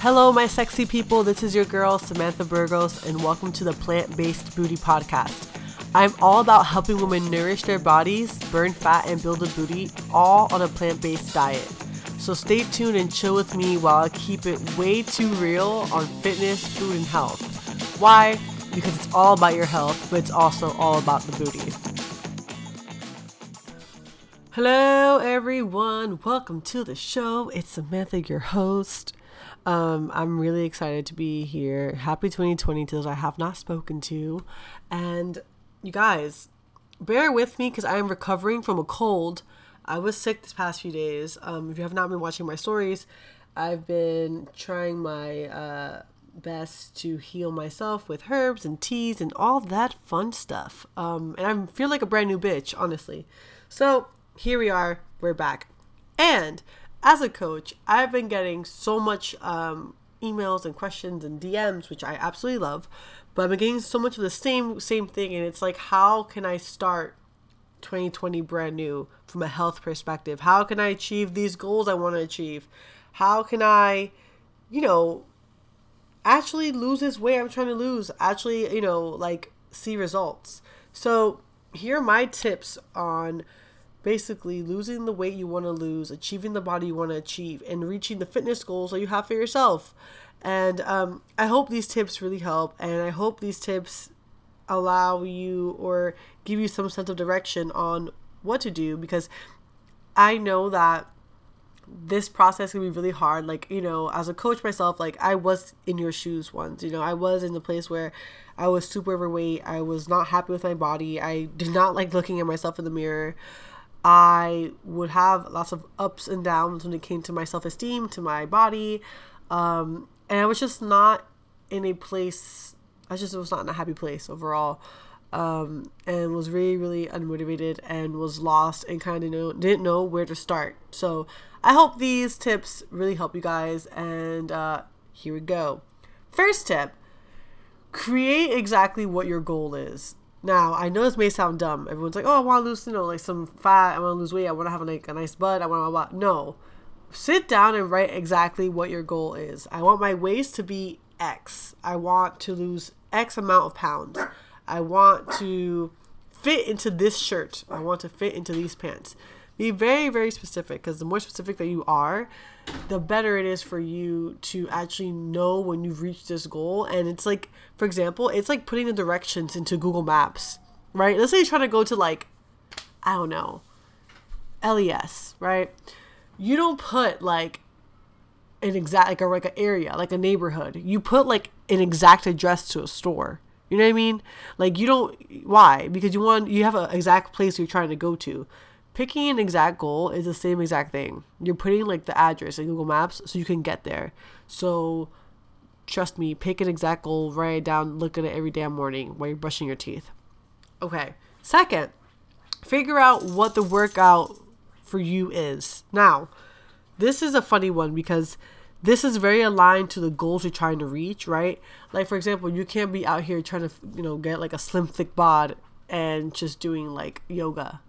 Hello, my sexy people. This is your girl, Samantha Burgos, and welcome to the Plant Based Booty Podcast. I'm all about helping women nourish their bodies, burn fat, and build a booty, all on a plant based diet. So stay tuned and chill with me while I keep it way too real on fitness, food, and health. Why? Because it's all about your health, but it's also all about the booty. Hello, everyone. Welcome to the show. It's Samantha, your host. Um, I'm really excited to be here. Happy 2020 to those I have not spoken to. And you guys, bear with me because I am recovering from a cold. I was sick this past few days. Um, if you have not been watching my stories, I've been trying my uh, best to heal myself with herbs and teas and all that fun stuff. Um, and I feel like a brand new bitch, honestly. So here we are. We're back. And as a coach, I've been getting so much um, emails and questions and DMs, which I absolutely love. But been getting so much of the same same thing, and it's like, how can I start 2020 brand new from a health perspective? How can I achieve these goals I want to achieve? How can I, you know, actually lose this weight I'm trying to lose? Actually, you know, like see results. So here are my tips on basically losing the weight you want to lose, achieving the body you want to achieve, and reaching the fitness goals that you have for yourself. And um, I hope these tips really help, and I hope these tips allow you or give you some sense of direction on what to do because I know that this process can be really hard. Like, you know, as a coach myself, like I was in your shoes once, you know, I was in the place where I was super overweight. I was not happy with my body. I did not like looking at myself in the mirror. I would have lots of ups and downs when it came to my self esteem, to my body. Um, and I was just not in a place, I just was not in a happy place overall. Um, and was really, really unmotivated and was lost and kind of know, didn't know where to start. So I hope these tips really help you guys. And uh, here we go. First tip create exactly what your goal is. Now, I know this may sound dumb. Everyone's like, oh, I want to lose, you know, like some fat. I want to lose weight. I want to have like a nice butt. I want to, no. Sit down and write exactly what your goal is. I want my waist to be X. I want to lose X amount of pounds. I want to fit into this shirt. I want to fit into these pants. Be very, very specific because the more specific that you are, the better it is for you to actually know when you've reached this goal. And it's like, for example, it's like putting the directions into Google Maps, right? Let's say you're trying to go to like, I don't know, LES, right? You don't put like an exact like a like an area, like a neighborhood. You put like an exact address to a store. You know what I mean? Like you don't why? Because you want you have an exact place you're trying to go to picking an exact goal is the same exact thing. You're putting like the address in Google Maps so you can get there. So trust me, pick an exact goal, write it down, look at it every damn morning while you're brushing your teeth. Okay. Second, figure out what the workout for you is. Now, this is a funny one because this is very aligned to the goals you're trying to reach, right? Like for example, you can't be out here trying to, you know, get like a slim thick bod and just doing like yoga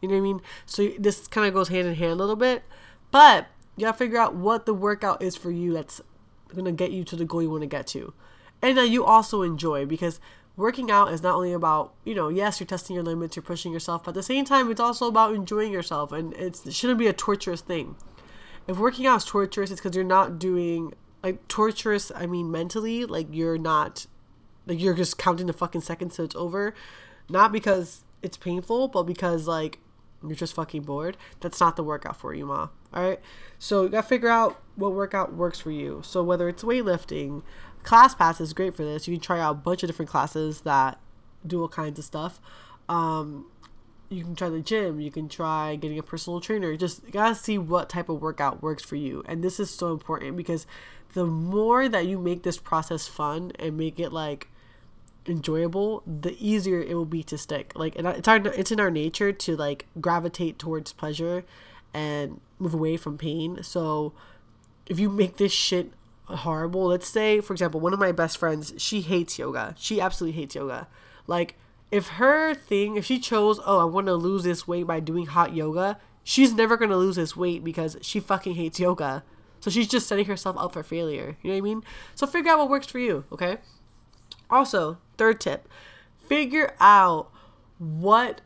you know what I mean? So this kind of goes hand in hand a little bit, but you gotta figure out what the workout is for you that's gonna get you to the goal you want to get to, and that you also enjoy because working out is not only about you know yes you're testing your limits you're pushing yourself but at the same time it's also about enjoying yourself and it shouldn't be a torturous thing. If working out is torturous it's because you're not doing like torturous i mean mentally like you're not like you're just counting the fucking seconds so it's over. Not because it's painful but because like you're just fucking bored, that's not the workout for you, ma. All right. So you got to figure out what workout works for you. So whether it's weightlifting, ClassPass is great for this. You can try out a bunch of different classes that do all kinds of stuff. Um, you can try the gym. You can try getting a personal trainer. Just gotta see what type of workout works for you. And this is so important because the more that you make this process fun and make it like enjoyable, the easier it will be to stick. Like it's our it's in our nature to like gravitate towards pleasure and move away from pain. So if you make this shit horrible, let's say for example, one of my best friends, she hates yoga. She absolutely hates yoga. Like if her thing, if she chose, oh, I want to lose this weight by doing hot yoga, she's never going to lose this weight because she fucking hates yoga. So she's just setting herself up for failure. You know what I mean? So figure out what works for you, okay? Also, third tip figure out what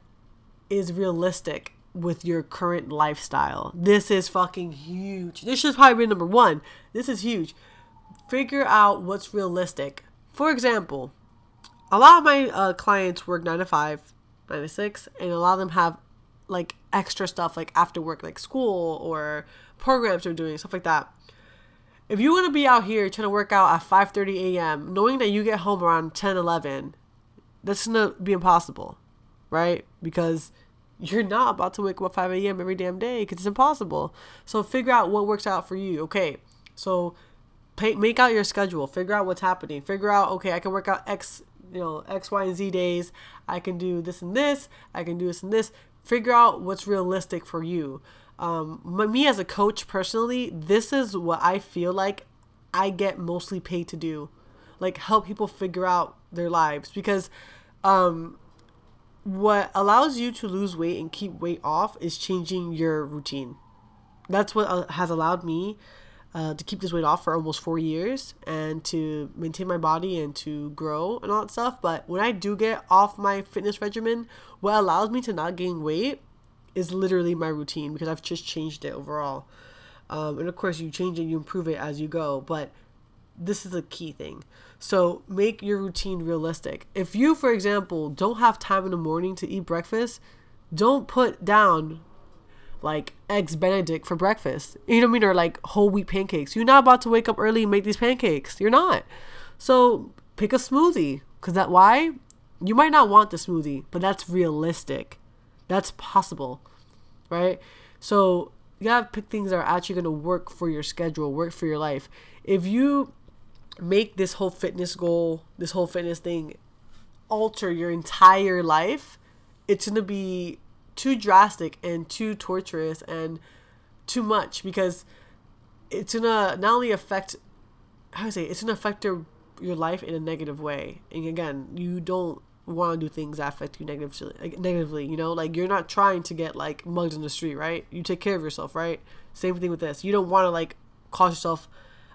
is realistic with your current lifestyle. This is fucking huge. This should probably be number one. This is huge. Figure out what's realistic. For example, a lot of my uh, clients work nine to five, nine to six, and a lot of them have like extra stuff like after work, like school or programs they're doing, stuff like that. If you want to be out here trying to work out at 5:30 a.m., knowing that you get home around 10, 11, that's gonna be impossible, right? Because you're not about to wake up at 5 a.m. every damn day because it's impossible. So figure out what works out for you. Okay, so pay, make out your schedule. Figure out what's happening. Figure out okay, I can work out X, you know, X, Y, and Z days. I can do this and this. I can do this and this. Figure out what's realistic for you. Um, me as a coach personally, this is what I feel like I get mostly paid to do, like help people figure out their lives because um, what allows you to lose weight and keep weight off is changing your routine. That's what uh, has allowed me uh, to keep this weight off for almost four years and to maintain my body and to grow and all that stuff. But when I do get off my fitness regimen, what allows me to not gain weight is literally my routine because I've just changed it overall. Um, and of course, you change it, you improve it as you go. But this is a key thing. So make your routine realistic. If you, for example, don't have time in the morning to eat breakfast, don't put down like eggs benedict for breakfast. You know what I mean? Or like whole wheat pancakes. You're not about to wake up early and make these pancakes. You're not. So pick a smoothie. Cause that why? You might not want the smoothie, but that's realistic. That's possible. Right? So you gotta pick things that are actually gonna work for your schedule, work for your life. If you make this whole fitness goal, this whole fitness thing alter your entire life, it's to be too drastic and too torturous and too much because it's to not only affect how do I say it's to affect your your life in a negative way. And again, you don't want to do things that affect you negatively negatively you know like you're not trying to get like mugged in the street right you take care of yourself right same thing with this you don't want to like cause yourself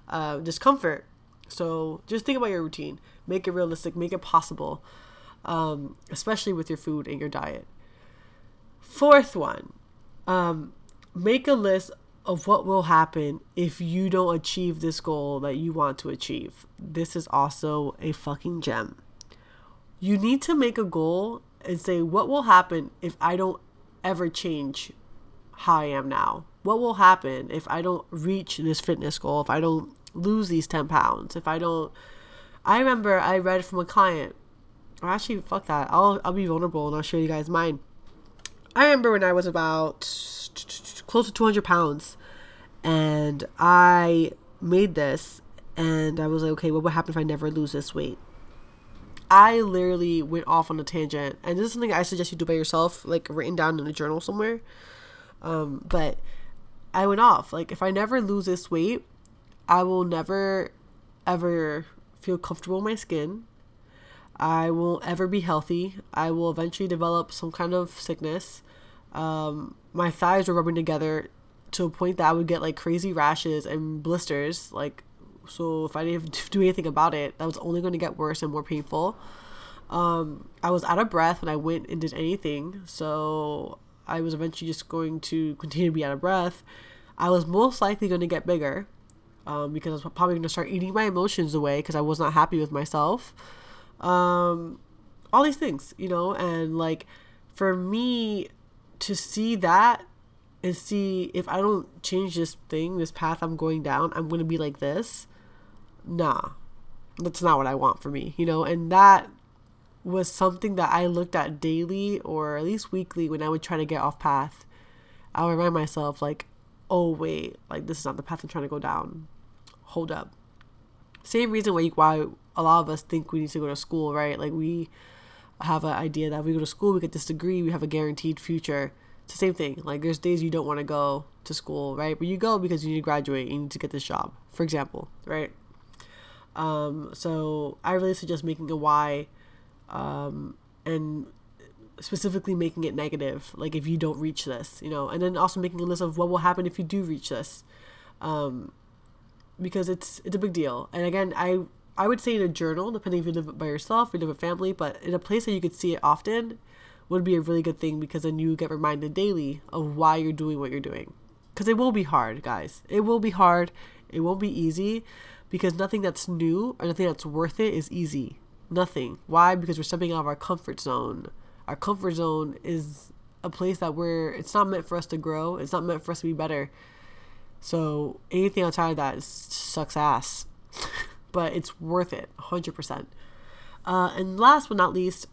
uh, discomfort so just think about your routine. Make it realistic. Make it possible, um, especially with your food and your diet. Fourth one, um, make a list of what will happen if you don't achieve this goal that you want to achieve. This is also a fucking gem. You need to make a goal and say, what will happen if I don't ever change how I am now? What will happen if I don't reach this fitness goal? If I don't lose these 10 pounds, if I don't. I remember I read from a client, or actually, fuck that. I'll, I'll be vulnerable and I'll show you guys mine. I remember when I was about close to 200 pounds and I made this and I was like, okay, what would happen if I never lose this weight? I literally went off on a tangent, and this is something I suggest you do by yourself, like written down in a journal somewhere. Um, but I went off. Like, if I never lose this weight, I will never ever feel comfortable in my skin. I won't ever be healthy. I will eventually develop some kind of sickness. Um, my thighs were rubbing together to a point that I would get like crazy rashes and blisters. Like, so if I didn't do anything about it, that was only going to get worse and more painful. Um, I was out of breath when I went and did anything. So I was eventually just going to continue to be out of breath. I was most likely going to get bigger um, because I was probably going to start eating my emotions away because I was not happy with myself. Um, all these things, you know, and like for me to see that and see if I don't change this thing, this path I'm going down, I'm going to be like this. Nah, that's not what I want for me, you know, and that was something that I looked at daily or at least weekly when I would try to get off path. I would remind myself, like, oh, wait, like, this is not the path I'm trying to go down hold up. Same reason why why a lot of us think we need to go to school, right? Like we have an idea that if we go to school, we get this degree, we have a guaranteed future. It's the same thing. Like there's days you don't want to go to school, right? But you go because you need to graduate, you need to get this job, for example, right? Um, so I really suggest making a why, um, and specifically making it negative, like if you don't reach this, you know, and then also making a list of what will happen if you do reach this. Um, because it's it's a big deal. And again, I I would say in a journal, depending if you live by yourself, you live with family, but in a place that you could see it often would be a really good thing because then you get reminded daily of why you're doing what you're doing. Because it will be hard, guys. It will be hard. It won't be easy because nothing that's new or nothing that's worth it is easy. Nothing. Why? Because we're stepping out of our comfort zone. Our comfort zone is a place that we're, it's not meant for us to grow. It's not meant for us to be better. So anything outside of that is, sucks ass. but it's worth it, 100%. Uh, and last but not least,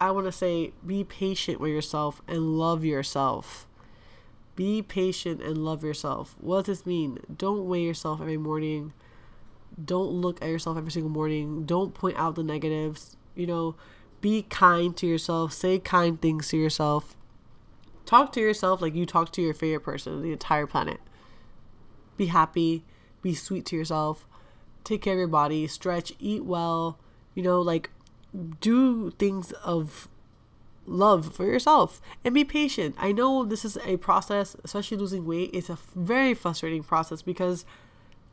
I want to say be patient with yourself and love yourself. Be patient and love yourself. What does this mean? Don't weigh yourself every morning. Don't look at yourself every single morning. Don't point out the negatives. You know, be kind to yourself. Say kind things to yourself. Talk to yourself like you talk to your favorite person on the entire planet. Be happy. Be sweet to yourself. Take care of your body. Stretch. Eat well. You know, like do things of love for yourself and be patient. I know this is a process, especially losing weight. It's a very frustrating process because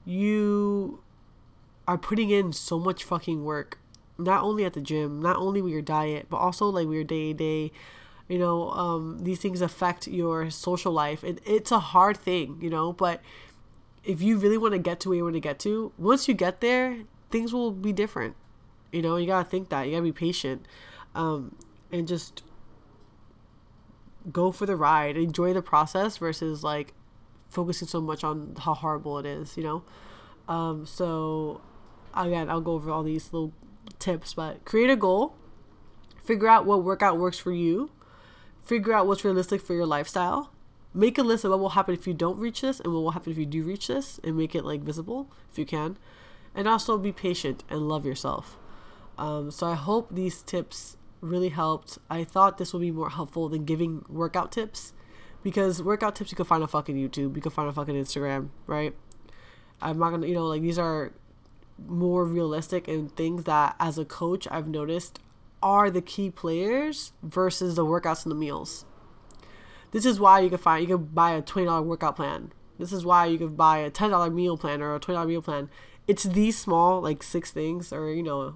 you are putting in so much fucking work, not only at the gym, not only with your diet, but also like with your day to day. You know, um, these things affect your social life. It, it's a hard thing, you know, but if you really want to get to where you want to get to, once you get there, things will be different. You know, you gotta think that. You gotta be patient, um, and just go for the ride. Enjoy the process versus like focusing so much on how horrible it is. You know. Um, so again, I'll go over all these little tips, but create a goal. Figure out what workout works for you. Figure out what's realistic for your lifestyle. Make a list of what will happen if you don't reach this and what will happen if you do reach this and make it like visible if you can. And also be patient and love yourself. Um, so I hope these tips really helped. I thought this would be more helpful than giving workout tips because workout tips you can find on fucking YouTube, you can find on fucking Instagram, right? I'm not gonna, you know, like these are more realistic and things that as a coach I've noticed are the key players versus the workouts and the meals. This is why you can find you can buy a twenty dollar workout plan. This is why you can buy a ten dollar meal plan or a twenty dollar meal plan. It's these small like six things or you know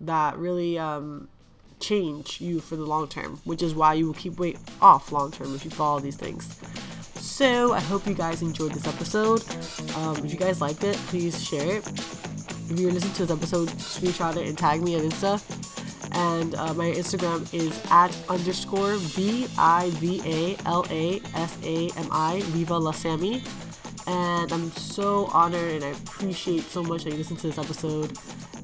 that really um, change you for the long term, which is why you will keep weight off long term if you follow these things. So I hope you guys enjoyed this episode. Um, if you guys liked it, please share it. If you're listening to this episode, screenshot it and tag me on Insta. And uh, my Instagram is at underscore V I V A L A S A M I Viva La Sammy. And I'm so honored and I appreciate so much that you listened to this episode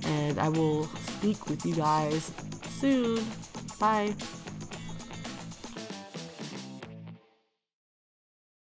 and I will speak with you guys soon. Bye.